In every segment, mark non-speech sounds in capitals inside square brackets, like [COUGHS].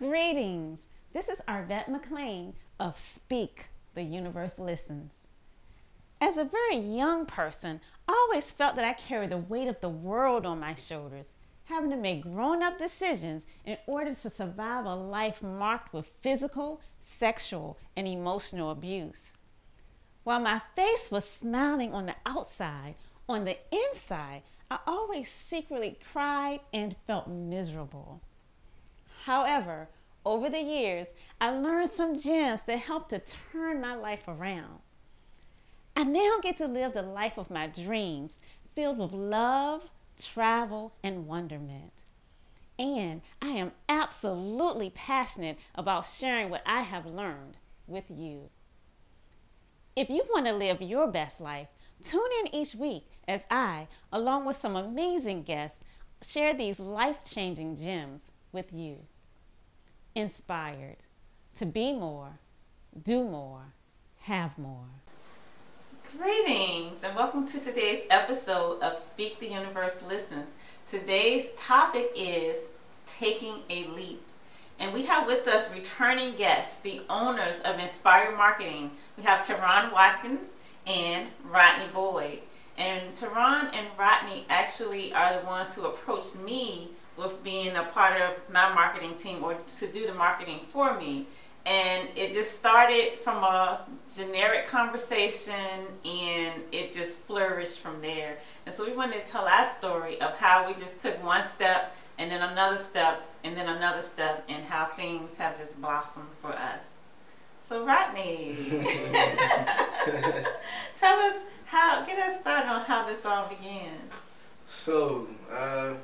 Greetings. This is Arvat McClaine of Speak, the Universe Listens. As a very young person, I always felt that I carried the weight of the world on my shoulders, having to make grown up decisions in order to survive a life marked with physical, sexual, and emotional abuse. While my face was smiling on the outside, on the inside, I always secretly cried and felt miserable. However, over the years, I learned some gems that helped to turn my life around. I now get to live the life of my dreams, filled with love, travel, and wonderment. And I am absolutely passionate about sharing what I have learned with you. If you want to live your best life, tune in each week as I, along with some amazing guests, share these life changing gems with you. Inspired to be more, do more, have more. Greetings and welcome to today's episode of Speak the Universe Listens. Today's topic is taking a leap. And we have with us returning guests, the owners of Inspire Marketing. We have Teron Watkins and Rodney Boyd. And Teron and Rodney actually are the ones who approached me with being a part of my marketing team or to do the marketing for me. And it just started from a generic conversation and it just flourished from there. And so we wanted to tell our story of how we just took one step and then another step and then another step and how things have just blossomed for us. So Rodney, [LAUGHS] [LAUGHS] tell us how, get us started on how this all began. So, uh,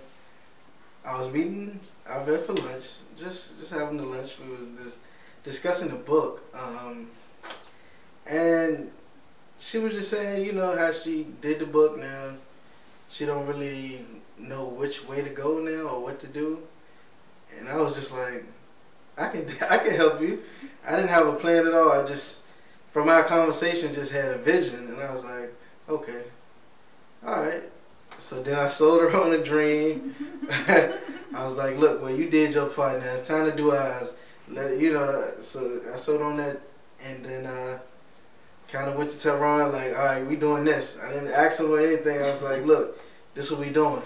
I was meeting Arvat for lunch, just just having the lunch. We were just discussing the book, um, and she was just saying, you know, how she did the book now. She don't really know which way to go now or what to do, and I was just like, I can [LAUGHS] I can help you. I didn't have a plan at all. I just from our conversation just had a vision, and I was like, okay, all right. So then I sold her [LAUGHS] on a dream. I was like, look, well, you did your part now. It's time to do ours. Let you know. So I sold on that, and then uh, kind of went to tell Ron like, all right, we doing this. I didn't ask him or anything. I was like, look, this what we doing.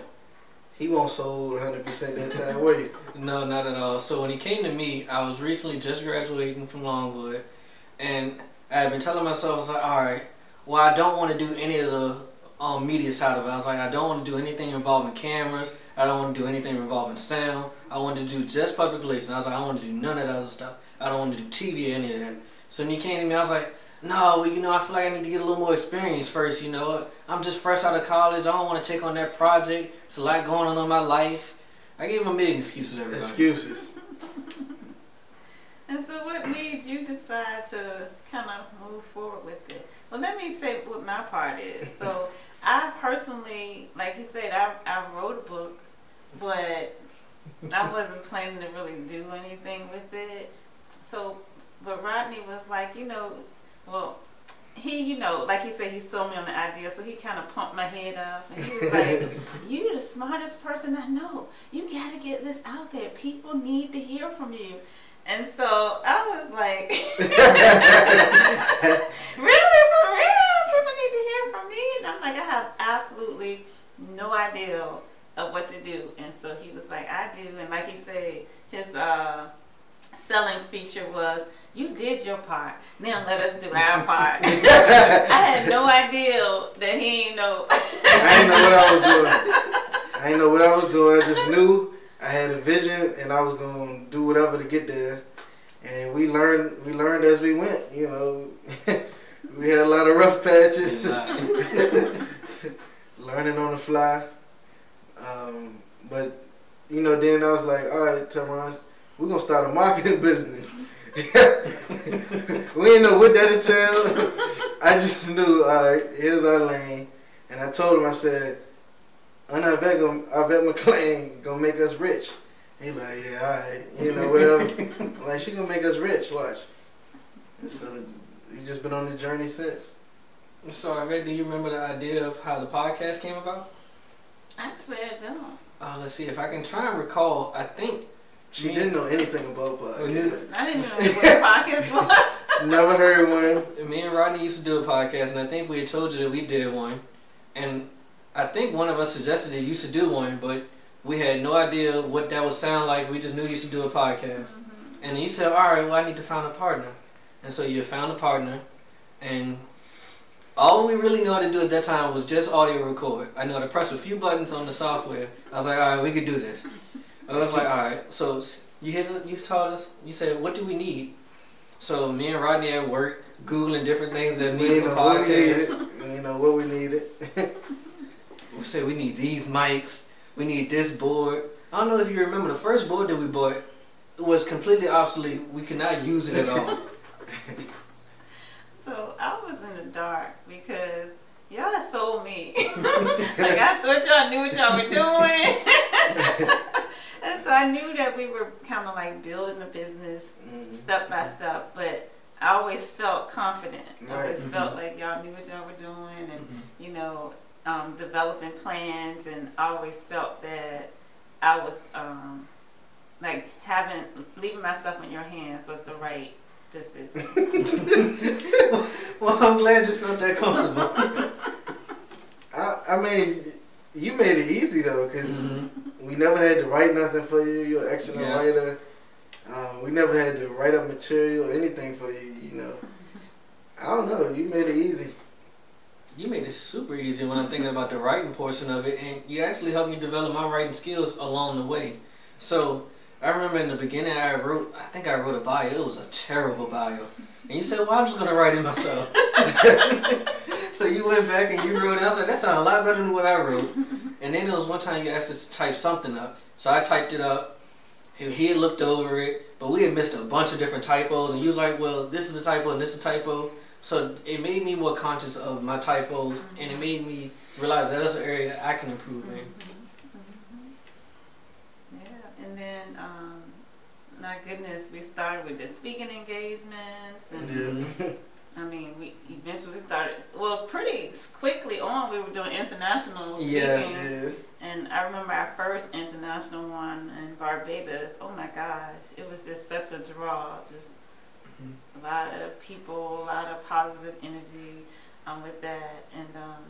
He won't sold 100% that time, were you? No, not at all. So when he came to me, I was recently just graduating from Longwood, and I had been telling myself, I was like, all right, well, I don't want to do any of the um, media side of it. I was like, I don't want to do anything involving cameras. I don't want to do anything involving sound. I want to do just public relations. I was like, I don't want to do none of that other stuff. I don't want to do TV or any of that. So when he came to me, I was like, no, well, you know, I feel like I need to get a little more experience first, you know. I'm just fresh out of college. I don't want to take on that project. It's a lot going on in my life. I gave him a million excuses, everybody. Excuses. And so what made you decide to kind of move forward with it? Well, let me say what my part is. So I personally, like he said, I, I wrote a book, but I wasn't planning to really do anything with it. So, but Rodney was like, you know, well, he, you know, like he said, he sold me on the idea, so he kind of pumped my head up, and he was like, [LAUGHS] "You're the smartest person I know. You got to get this out there. People need to hear from you." And so I was like, [LAUGHS] [LAUGHS] "Really, for real? People need to hear from me?" And I'm like, "I have absolutely no idea of what to do." And so he was like, "I do." And like he said, his uh, selling feature was you did your part. Now let us do our [LAUGHS] part. [LAUGHS] I had no idea that he ain't know. I didn't know what I was doing. I didn't know what I was doing. I just knew I had a vision and I was gonna do whatever to get there. And we learned we learned as we went, you know. [LAUGHS] we had a lot of rough patches. [LAUGHS] Learning on the fly. Um, but you know, then I was like, all right, Teron, we're gonna start a marketing [LAUGHS] business. [LAUGHS] we didn't know what that entailed. I just knew, all right, here's our lane. And I told him, I said, gonna, Arvat McClaine gonna make us rich. He like, yeah, all right, you know, whatever. I'm like, she gonna make us rich, watch. And so we just been on the journey since. So, Arvat, do you remember the idea of how the podcast came about? Actually, I don't. Uh, let's see if I can try and recall. I think She Me- didn't know anything about podcasts. I didn't even know what a podcast [LAUGHS] was. She never heard one. Me and Rodney used to do a podcast, and I think we had told you that we did one. And I think one of us suggested that you used to do one, but we had no idea what that would sound like. We just knew you used to do a podcast. And you said, all right, well, I need to find a partner. And so you found a partner, and all we really know how to do at that time was just audio record. I know how to press a few buttons on the software. I was like, all right, we could do this. I was like, all right. So you hit, you taught us. You said, what do we need? So me and Rodney at work googling different things that We need for know what we needed. podcasts. We didn't know what we needed. We said we need these mics. We need this board. I don't know if you remember the first board that we bought was completely obsolete. We could not use it at all. [LAUGHS] [LAUGHS] So I was in the dark because y'all sold me. [LAUGHS] like I [LAUGHS] thought y'all knew what y'all were doing. and so I knew that we were kind of like building a business Mhm. step by step, but I always felt confident. I always Right. felt like y'all knew what y'all were doing and, you know, um, developing plans and I always felt that I was um, like having leaving myself in your hands was the right decision. [LAUGHS] well, I'm glad you felt that comfortable. I, I mean, you made it easy though, because Mhm. we never had to write nothing for you. You're an excellent Yeah. writer. Um, we never had to write up material, or anything for you. You know, I don't know. You made it easy. You made it super easy when I'm thinking about the writing portion of it, and you actually helped me develop my writing skills along the way. So I remember in the beginning, I wrote, I think I wrote a bio. It was a terrible bio, and you said, "Well, I'm just gonna write it myself." [LAUGHS] so you went back and you wrote it. I was like, "That sounded a lot better than what I wrote." And then there was one time you asked us to type something up, so I typed it up. He, he had looked over it, but we had missed a bunch of different typos, and you was like, "Well, this is a typo and this is a typo." So it made me more conscious of my typos, and it made me realize that that's an area that I can improve in. Then um, my goodness, we started with the speaking engagements, and Yeah. [LAUGHS] I mean, we eventually started. Well, pretty quickly on, we were doing international speaking. Yes. yeah. And I remember our first international one in Barbados. Oh my gosh, it was just such a draw. Just a lot of people, a lot of positive energy um, with that, and um,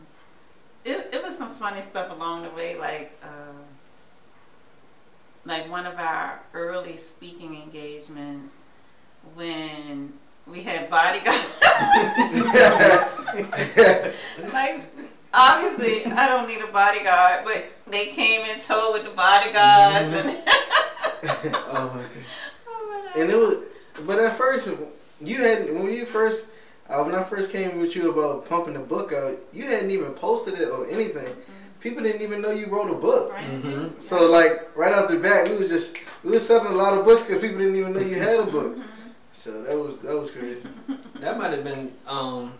it it was some funny stuff along the way, like. Uh, like one of our early speaking engagements when we had bodyguards. [LAUGHS] like obviously I don't need a bodyguard, but they came in tow with the bodyguards mm-hmm. and [LAUGHS] Oh my goodness. and it uh, was, but at first, you had when you first, uh, when I first came with you about pumping the book out, you hadn't even posted it or anything. Mm-hmm. People didn't even know you wrote a book. right? Mhm. So like right off the bat, we were just we were selling a lot of books because people didn't even know you had a book. So that was that was crazy. [LAUGHS] That might have been um,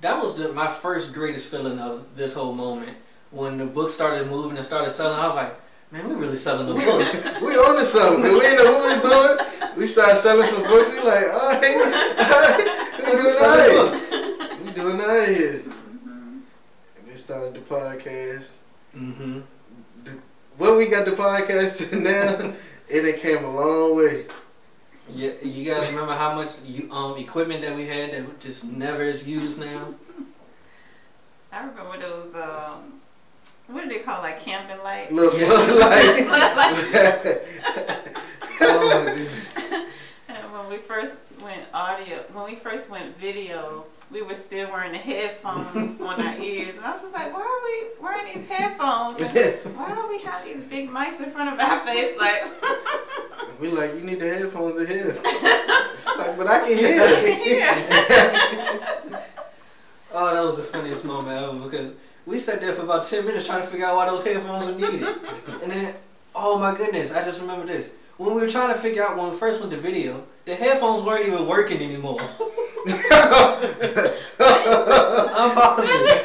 that was the, my first greatest feeling of this whole moment when the book started moving and started selling. I was like, man, we really selling the book. [LAUGHS] We on to something. We didn't know what we was doing. We started selling some books. We like, all right, all right. [LAUGHS] we we doing all selling books. We doing all right here. And we started the podcast. Mm-hmm. Where we got the podcast to [LAUGHS] now, it done came a long way. Yeah, you guys remember how much you, um, equipment that we had that just never is used now? I remember those um what do they call like camping lights? Little Yeah. floodlight. [LAUGHS] [LAUGHS] Oh my goodness. And when we first went audio, when we first went video, we were still wearing the headphones [LAUGHS] on our ears, and I was just like, why are we wearing these headphones? And [LAUGHS] why do we have these big mics in front of our face? Like, we like, you need the headphones to hear. It's like, but I can hear. [LAUGHS] yeah. Oh, that was the funniest moment ever because we sat there for about 10 minutes trying to figure out why those headphones were needed. And then, oh my goodness, I just remember this. When we were trying to figure out when we first went to video, the headphones weren't even working anymore. [LAUGHS] I'm positive. [LAUGHS]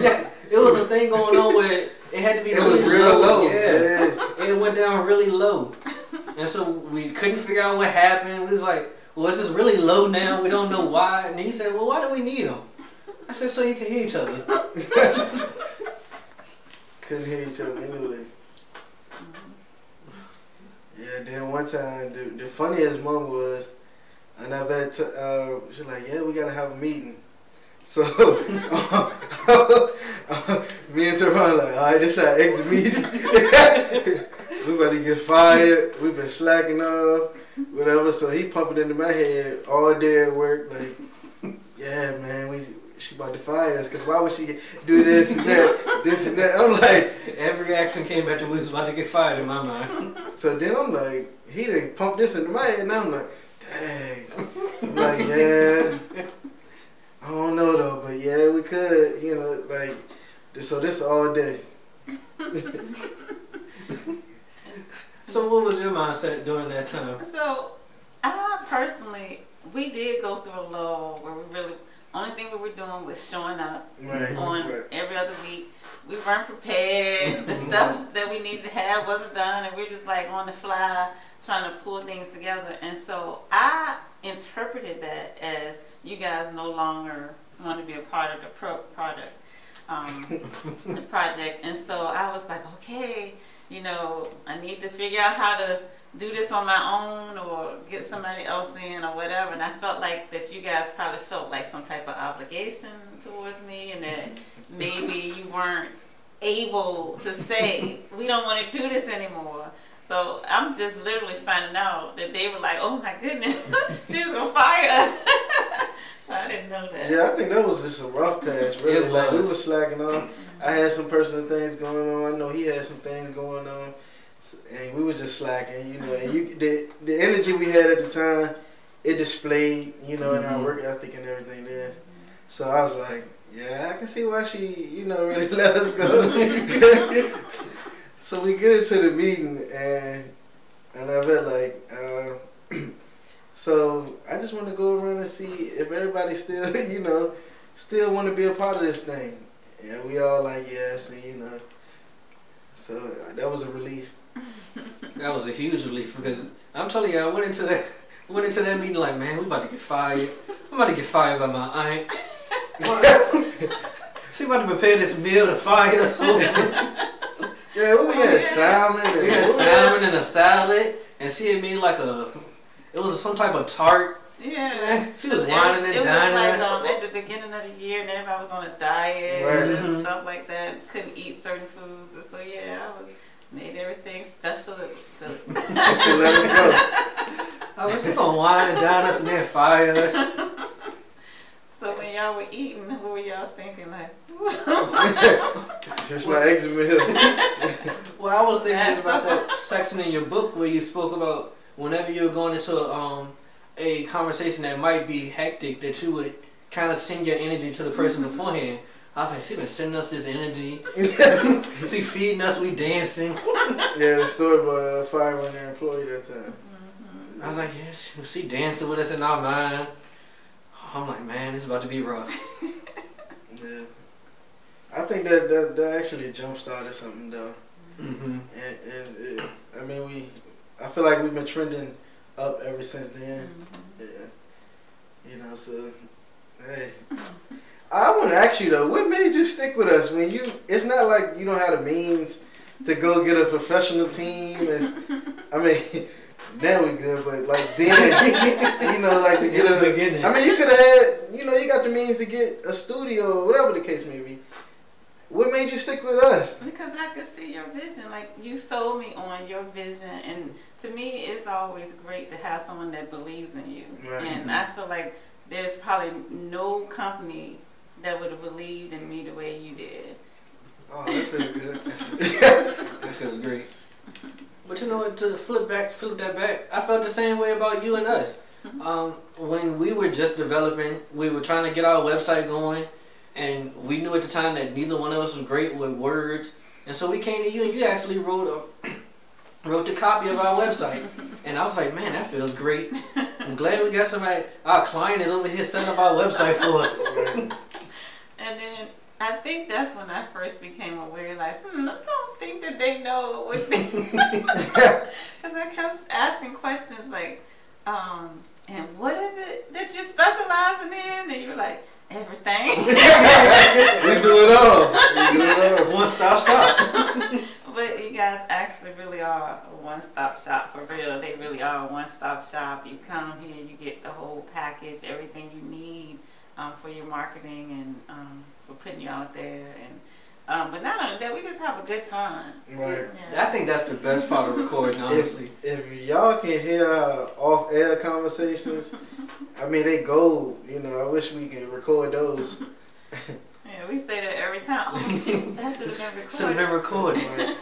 yeah, it was a thing going on where it had to be It was really real low. Yeah. Yeah. it went down really low. And so we couldn't figure out what happened. We was like, well, it's just really low now. We don't know why. And he said, well, why do we need them? I said, so you can hear each other. [LAUGHS] Couldn't hear each other anyway. And then one time, the, the funniest moment was, and I bet uh, she's like, "Yeah, we gotta have a meeting." So [LAUGHS] me and Teron like, all right, this our exit meeting. [LAUGHS] we about to get fired. We've been slacking off, whatever. So he pumping into my head all day at work, like, yeah, man, we she about to fire us because why would she do this and that, this and that? I'm like, Every action came back to we was about to get fired in my mind. so then I'm like, he didn't pump this into my head, and I'm like, dang. I'm like, yeah. I don't know though, but yeah, we could, you know, like, so this all day. So what was your mindset during that time? So, I personally, we did go through a lull where we really, only thing we were doing was showing up Right. on right. every other week. We weren't prepared. The [LAUGHS] stuff that we needed to have wasn't done, and we are just like on the fly trying to pull things together. And so I interpreted that as you guys no longer want to be a part of the pro- product, um, [LAUGHS] the project. And so I was like, okay, you know, I need to figure out how to do this on my own or get somebody else in or whatever. And I felt like that you guys probably felt like some type of obligation towards me and that maybe you weren't able to say, we don't want to do this anymore. So I'm just literally finding out that they were like, oh my goodness, [LAUGHS] she was going to fire us. [LAUGHS] so I didn't know that. Yeah, I think that was just a rough patch, really. It Like we were slacking off. I had some personal things going on. I know he had some things going on, S- and we were just slacking. You know, and you the the energy we had at the time, it displayed. You know, in our Mhm. work ethic and everything there. So I was like, yeah, I can see why she, you know, really [LAUGHS] let us go. [LAUGHS] so we get into the meeting, and and I bet like. Uh, [CLEARS THROAT] So I just want to go around and see if everybody still, [LAUGHS] you know, still want to be a part of this thing. And we all like yes, and you know. So that was a relief. That was a huge relief because I'm telling you, I went into that went into that meeting like, man, we about to get fired. I'm about to get fired by my aunt. [LAUGHS] she about to prepare this meal to fire us. over. [LAUGHS] Yeah, we had yeah. salmon. And We had salmon and a [LAUGHS] salad, and she had made like a, it was some type of tart. Yeah. She was It- whining and it was dining like um, at the beginning of the year, and everybody was on a diet Right. and stuff like that. Couldn't eat certain foods, and so yeah, I was made everything special. To, She let us go. I was she gonna whine and dine us and then fire us. so when y'all were eating, what were y'all thinking? Like, [LAUGHS] Just my exit meal. [LAUGHS] Well, I was thinking Yes. about that [LAUGHS] section in your book where you spoke about whenever you're going into um, a conversation that might be hectic, that you would kind of send your energy to the person beforehand. I was like, she been sending us this energy. she feeding us, we dancing. yeah, the story about uh, firing their employee that time. I was like, yeah, she, she dancing with us in our mind. I'm like, man, it's about to be rough. Yeah. I think that that, that actually jump started something though. Mm-hmm. And, and it, I mean, we, I feel like we've been trending up ever since then. Yeah. You know, so, hey. I want to ask you though, what made you stick with us when you, it's not like you don't have the means to go get a professional team. It's, I mean, [LAUGHS] now we good, but like then, [LAUGHS] you know, like to get In a, beginning. I mean, you could have had, you know, you got the means to get a studio or whatever the case may be. What made you stick with us? Because I could see your vision. Like you sold me on your vision, and to me, it's always great to have someone that believes in you. Right. And I feel like there's probably no company that would have believed in me the way you did. Oh, that feels good. That feels [LAUGHS] great. But you know what? To flip back, flip that back. I felt the same way about you and us. Um, when we were just developing, we were trying to get our website going, and we knew at the time that neither one of us was great with words, and so we came to you, and you actually wrote a [COUGHS] wrote the copy of our website, and I was like, man, that feels great. [LAUGHS] I'm glad we got somebody. Our client is over here setting up our website for us. [LAUGHS] Right. And then I think that's when I first became aware, like, hmm, I don't think that they know what they. Because [LAUGHS] I kept asking questions like, um, and what is it that you're specializing in? And you were like, everything. [LAUGHS] we do it all. We do it all. One stop shop. [LAUGHS] but you guys actually really are a one-stop shop for real. They really are a one-stop shop. You come here, you get the whole package, everything you need um, for your marketing and um, for putting you out there. And um, but not only that, we just have a good time. Right. Yeah. I think that's the best part of recording, honestly. If, if y'all can hear our off-air conversations, I mean they go. You know, I wish we could record those. [LAUGHS] Yeah, we say that every time. Oh shoot, that should have been [LAUGHS] Should have been recorded. recorded.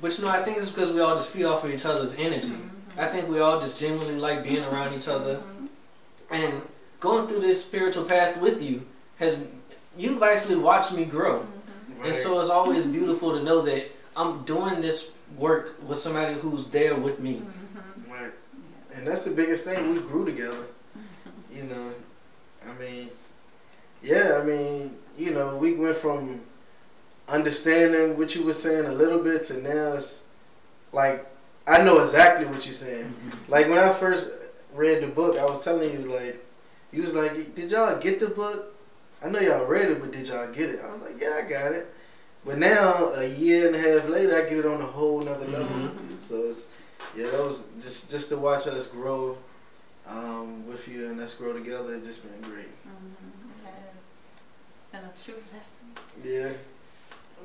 But you know, I think it's because we all just feed off of each other's energy. Mm-hmm. I think we all just genuinely like being around each other. And going through this spiritual path with you has, you've actually watched me grow. And so it's always beautiful to know that I'm doing this work with somebody who's there with me. Mm-hmm. Right. And that's the biggest thing. We grew together. You know, I mean, yeah, I mean, you know, we went from understanding what you were saying a little bit to now it's like I know exactly what you're saying. Like when I first read the book, I was telling you like, you was like, did y'all get the book? I know y'all read it, but did y'all get it? I was like, yeah, I got it. But now a year and a half later, I get it on a whole nother level. Mhm. So it's yeah, that was just just to watch us grow um, with you and us grow together. It just been great. Mhm. Yeah. It's been a true lesson. Yeah.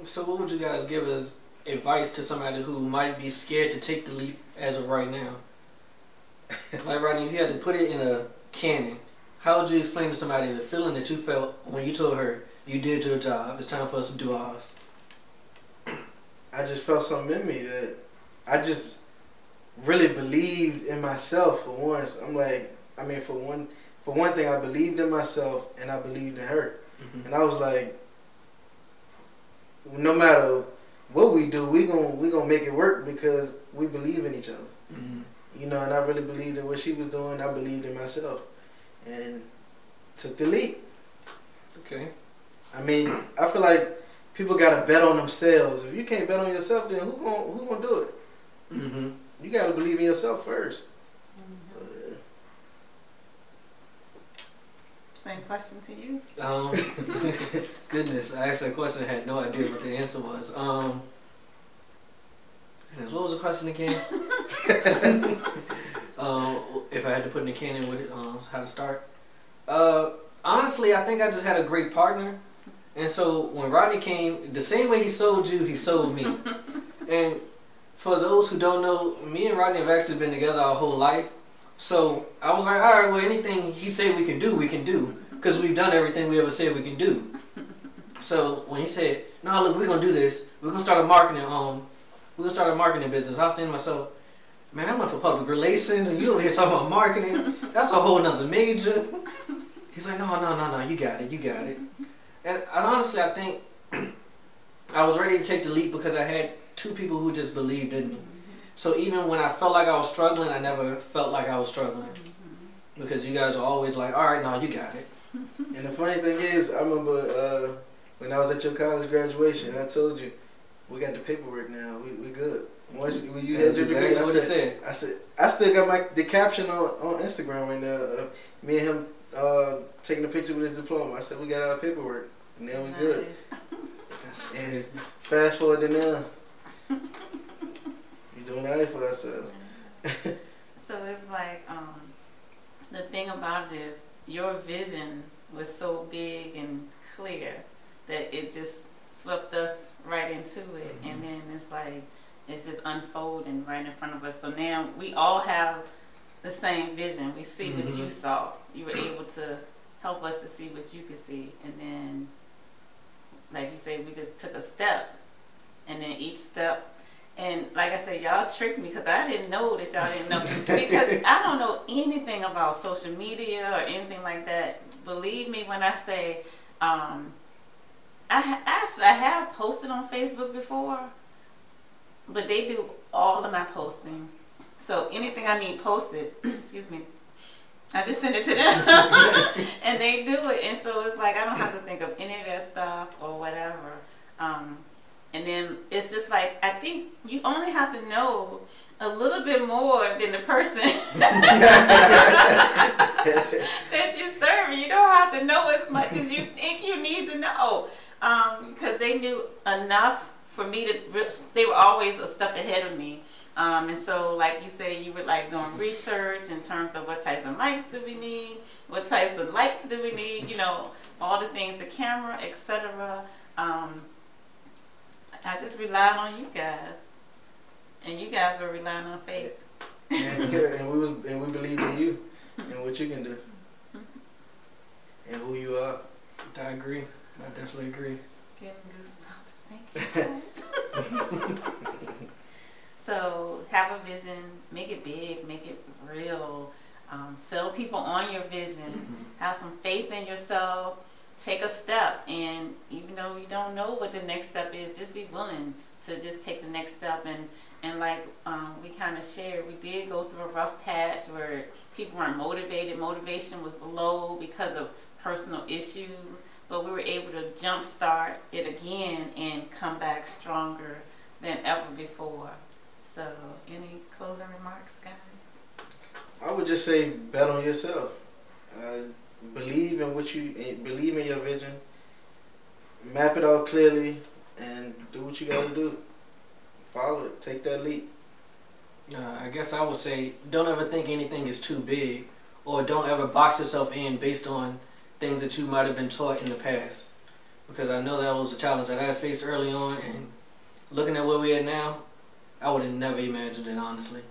So, what would you guys give as advice to somebody who might be scared to take the leap as of right now? [LAUGHS] like, Rodney, if you had to put it in a canon, how would you explain to somebody the feeling that you felt when you told her you did your job? It's time for us to do ours. [CLEARS THROAT] I just felt something in me that I just really believed in myself for once. I'm like, I mean, for one, for one thing, I believed in myself and I believed in her, Mm-hmm. and I was like, no matter what we do, we gon' we gonna make it work because we believe in each other. Mm-hmm. You know, and I really believed in what she was doing. I believed in myself, and took the leap. Okay. I mean, I feel like people gotta bet on themselves. If you can't bet on yourself, then who gon' who gonna do it? Mm-hmm. You gotta believe in yourself first. So, yeah. Same question to you. Um, [LAUGHS] [LAUGHS] goodness, I asked that question. I had no idea what the answer was. Um, goodness, what was the question again? [LAUGHS] um, if I had to put in a canon with it, um, how to start. Uh, honestly, I think I just had a great partner, and so when Rodney came, the same way he sold you, he sold me. [LAUGHS] and for those who don't know, me and Rodney have actually been together our whole life. So I was like, all right, well, anything he said we can do, we can do, because we've done everything we ever said we can do. [LAUGHS] So when he said, "No, look, we're gonna do this. We're gonna start a marketing um, we're gonna start a marketing business," I was thinking to myself, "Man, I went for public relations, and you over here talking about marketing. [LAUGHS] That's a whole nother major." He's like, "No, no, no, no. You got it. You got it." And, and honestly, I think [CLEARS THROAT] I was ready to take the leap because I had two people who just believed in me. So even when I felt like I was struggling, I never felt like I was struggling because you guys are always like, "All right, no, you got it." [LAUGHS] And the funny thing is, I remember uh, when I was at your college graduation, I told you, we got the paperwork now. We we good. Once you, when you had That's your degree, I it said, said. I said, I still got my the caption on, on Instagram right now. Uh, me and him uh, taking a picture with his diploma. I said, we got our paperwork. And now we good. And fast forward to now. [LAUGHS] we doing all right for ourselves. [LAUGHS] So it's like um, the thing about it is your vision was so big and clear that it just swept us right into it, and then it's like it's just unfolding right in front of us. So now we all have the same vision. We see what you saw. You were able to help us to see what you could see, and then, like you say, we just took a step, and then each step and like I said, y'all tricked me because I didn't know that y'all didn't know [LAUGHS] because I don't know anything about social media or anything like that. Believe me when I say, um, I actually I have posted on Facebook before, but they do all of my postings. So anything I need posted, [CLEARS THROAT] excuse me, I just send it to them [LAUGHS] and they do it. And so it's like I don't have to think of any of that stuff or whatever. Um, and then it's just like I think you only have to know a little bit more than the person [LAUGHS] that you're serving. You don't have to know as much as you think you need to know, um, because they knew enough for me to, they were always a step ahead of me. Um, and so, like you say, you were like doing research in terms of what types of mics do we need, what types of lights do we need, you know, all the things, the camera, etc. Um, I just relied on you guys, and you guys were relying on faith. and, and we was and we believed in you and what you can do and who you are. I agree. I definitely agree. Getting goosebumps. [LAUGHS] So have a vision, make it big, make it real. Um, sell people on your vision. Have some faith in yourself. Take a step, and even though you don't know what the next step is, just be willing to just take the next step. And and like um, we kind of shared, we did go through a rough patch where people weren't motivated. Motivation was low because of personal issues but we were able to jumpstart it again and come back stronger than ever before. So, any closing remarks, guys? I would just say bet on yourself. Uh, believe in what you eh, believe in your vision. Map it out clearly and do what you got to do. Follow it. Take that leap. Uh, I guess I would say don't ever think anything is too big, or don't ever box yourself in based on things that you might have been taught in the past. Because I know that was a challenge that I faced early on, and looking at where we are now, I would have never imagined it, honestly.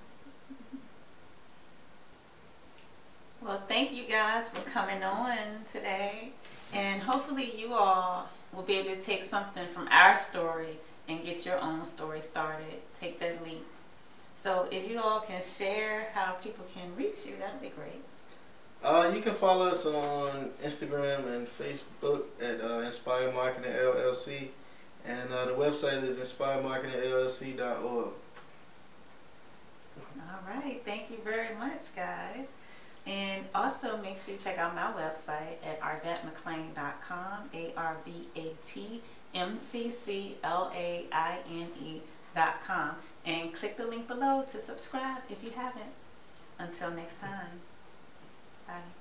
Well, thank you guys for coming on today, and hopefully, you all will be able to take something from our story and get your own story started. Take that leap. So, if you all can share how people can reach you, that would be great. Uh, you can follow us on Instagram and Facebook at uh, Inspire Marketing LLC, and uh, the website is inspiremarketingllc.org. All right, thank you very much, guys. And also make sure you check out my website at arvatmcclaine.com, A R V A T M C C L A I N E.com, and click the link below to subscribe if you haven't. Until next time. Bye.